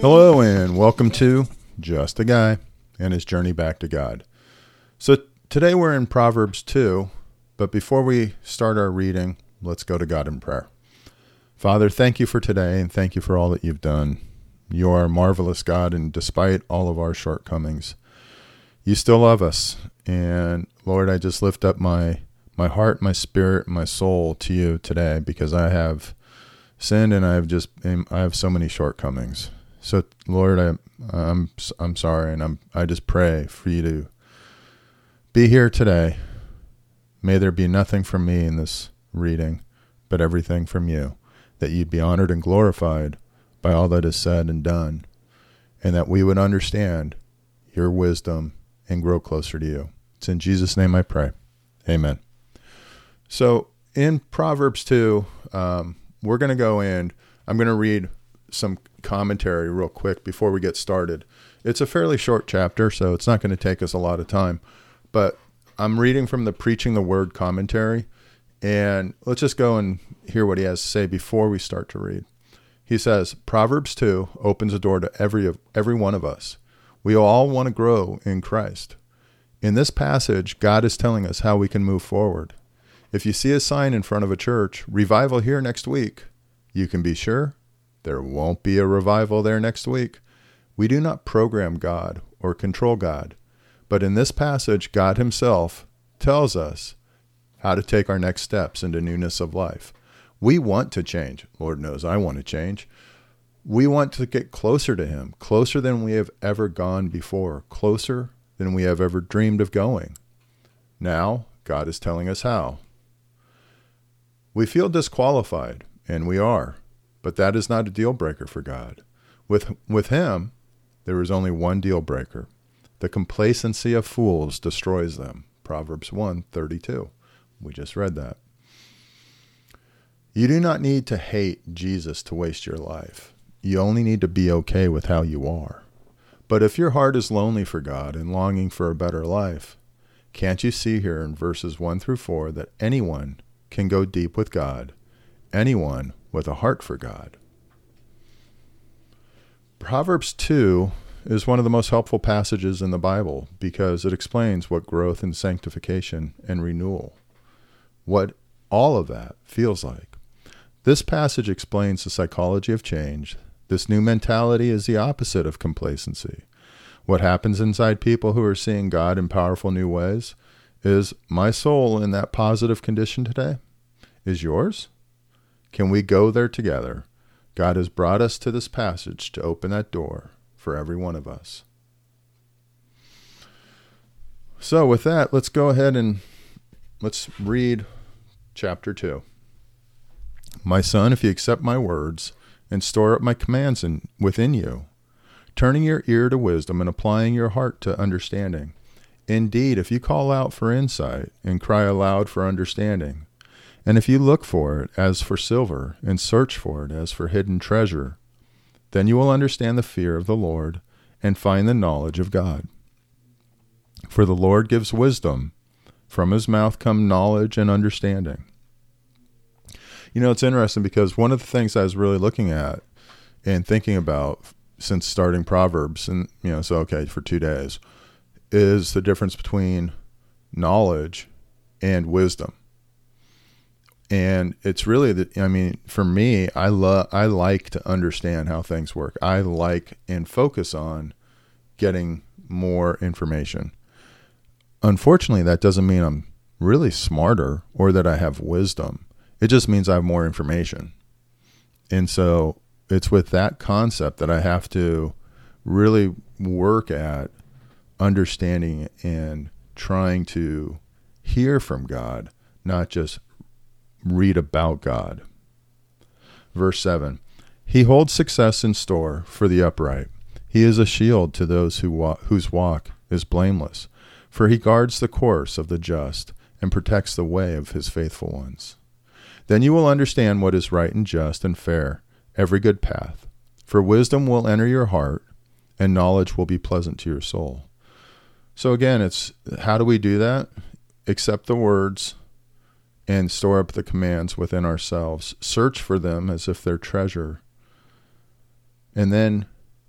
Hello, and welcome to Just a Guy and His Journey Back to God. So, today we're in Proverbs 2, but before we start our reading, let's go to God in prayer. Father, thank you for today and thank you for all that you've done. You are a marvelous God, and despite all of our shortcomings, you still love us. And Lord, I just lift up my my heart, my spirit, my soul to you today because I have sinned and I've just I have so many shortcomings. So Lord, I I'm I'm sorry and I'm I just pray for you to be here today. May there be nothing from me in this reading, but everything from you that you'd be honored and glorified by all that is said and done, and that we would understand your wisdom and grow closer to you. It's in Jesus' name I pray. Amen. So in Proverbs 2, um, we're going to go in. I'm going to read some commentary real quick before we get started. It's a fairly short chapter, so it's not going to take us a lot of time. But I'm reading from the Preaching the Word commentary. And let's just go and hear what he has to say before we start to read. He says, Proverbs 2 opens a door to every, every one of us. We all want to grow in Christ. In this passage, God is telling us how we can move forward. If you see a sign in front of a church, revival here next week, you can be sure there won't be a revival there next week. We do not program God or control God. But in this passage, God Himself tells us how to take our next steps into newness of life. We want to change. Lord knows I want to change. We want to get closer to Him, closer than we have ever gone before, closer than we have ever dreamed of going. Now, God is telling us how. We feel disqualified, and we are, but that is not a deal breaker for God. With, with Him, there is only one deal breaker. The complacency of fools destroys them. Proverbs 1 32. We just read that. You do not need to hate Jesus to waste your life. You only need to be okay with how you are. But if your heart is lonely for God and longing for a better life, can't you see here in verses 1 through 4 that anyone can go deep with God, anyone with a heart for God? Proverbs 2 is one of the most helpful passages in the Bible because it explains what growth and sanctification and renewal what all of that feels like. This passage explains the psychology of change. This new mentality is the opposite of complacency. What happens inside people who are seeing God in powerful new ways is my soul in that positive condition today? Is yours? Can we go there together? God has brought us to this passage to open that door for every one of us. So, with that, let's go ahead and let's read chapter 2. My son, if you accept my words and store up my commands in, within you, turning your ear to wisdom and applying your heart to understanding. Indeed, if you call out for insight and cry aloud for understanding, and if you look for it as for silver and search for it as for hidden treasure, then you will understand the fear of the Lord and find the knowledge of God. For the Lord gives wisdom from his mouth come knowledge and understanding. You know, it's interesting because one of the things I was really looking at and thinking about since starting Proverbs, and, you know, so okay, for two days, is the difference between knowledge and wisdom. And it's really that I mean, for me, I love I like to understand how things work. I like and focus on getting more information. Unfortunately, that doesn't mean I'm really smarter or that I have wisdom. It just means I have more information. And so it's with that concept that I have to really work at understanding and trying to hear from God, not just read about God. Verse 7 He holds success in store for the upright. He is a shield to those who walk, whose walk is blameless for he guards the course of the just and protects the way of his faithful ones. Then you will understand what is right and just and fair, every good path. For wisdom will enter your heart, and knowledge will be pleasant to your soul. So again, it's how do we do that? Accept the words and store up the commands within ourselves. Search for them as if they're treasure. And then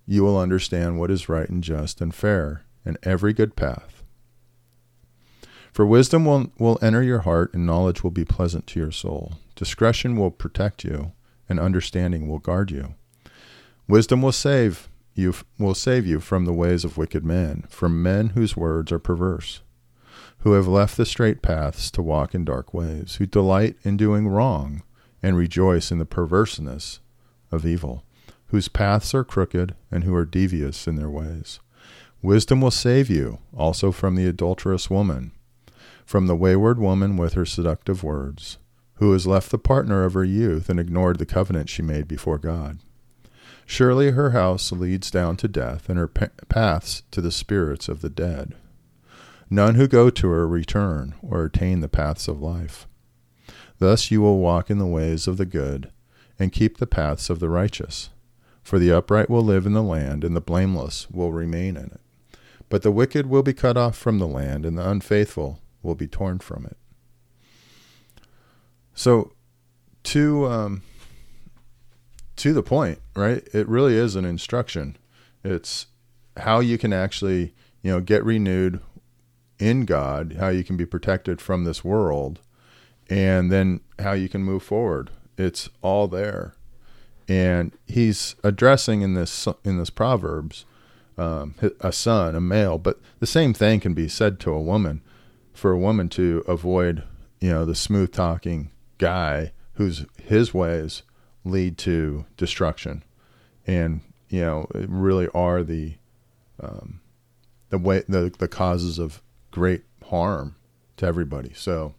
you will understand what is right and just and fair in every good path. For wisdom will, will enter your heart, and knowledge will be pleasant to your soul. Discretion will protect you, and understanding will guard you. Wisdom will save you will save you from the ways of wicked men, from men whose words are perverse, who have left the straight paths to walk in dark ways, who delight in doing wrong and rejoice in the perverseness of evil, whose paths are crooked and who are devious in their ways. Wisdom will save you also from the adulterous woman, from the wayward woman with her seductive words, who has left the partner of her youth and ignored the covenant she made before God. Surely her house leads down to death, and her paths to the spirits of the dead. None who go to her return or attain the paths of life. Thus you will walk in the ways of the good, and keep the paths of the righteous. For the upright will live in the land, and the blameless will remain in it. But the wicked will be cut off from the land, and the unfaithful will be torn from it. So, to um, to the point, right? It really is an instruction. It's how you can actually, you know, get renewed in God, how you can be protected from this world, and then how you can move forward. It's all there. And he's addressing in this in this proverbs um, a son, a male, but the same thing can be said to a woman. For a woman to avoid, you know, the smooth talking guy who's his ways lead to destruction, and you know really are the um, the way the the causes of great harm to everybody. So,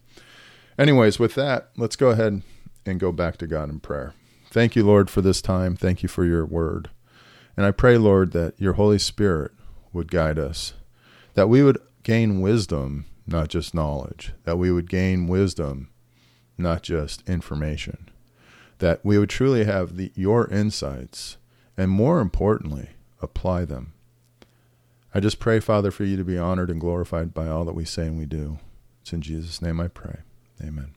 anyways, with that, let's go ahead and go back to God in prayer. Thank you, Lord, for this time. Thank you for your word. And I pray, Lord, that your Holy Spirit would guide us, that we would gain wisdom, not just knowledge, that we would gain wisdom, not just information that we would truly have the, your insights and more importantly, apply them. I just pray, Father, for you to be honored and glorified by all that we say and we do. It's in Jesus' name I pray. Amen.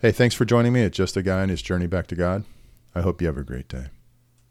Hey, thanks for joining me at Just a Guy and His Journey Back to God. I hope you have a great day.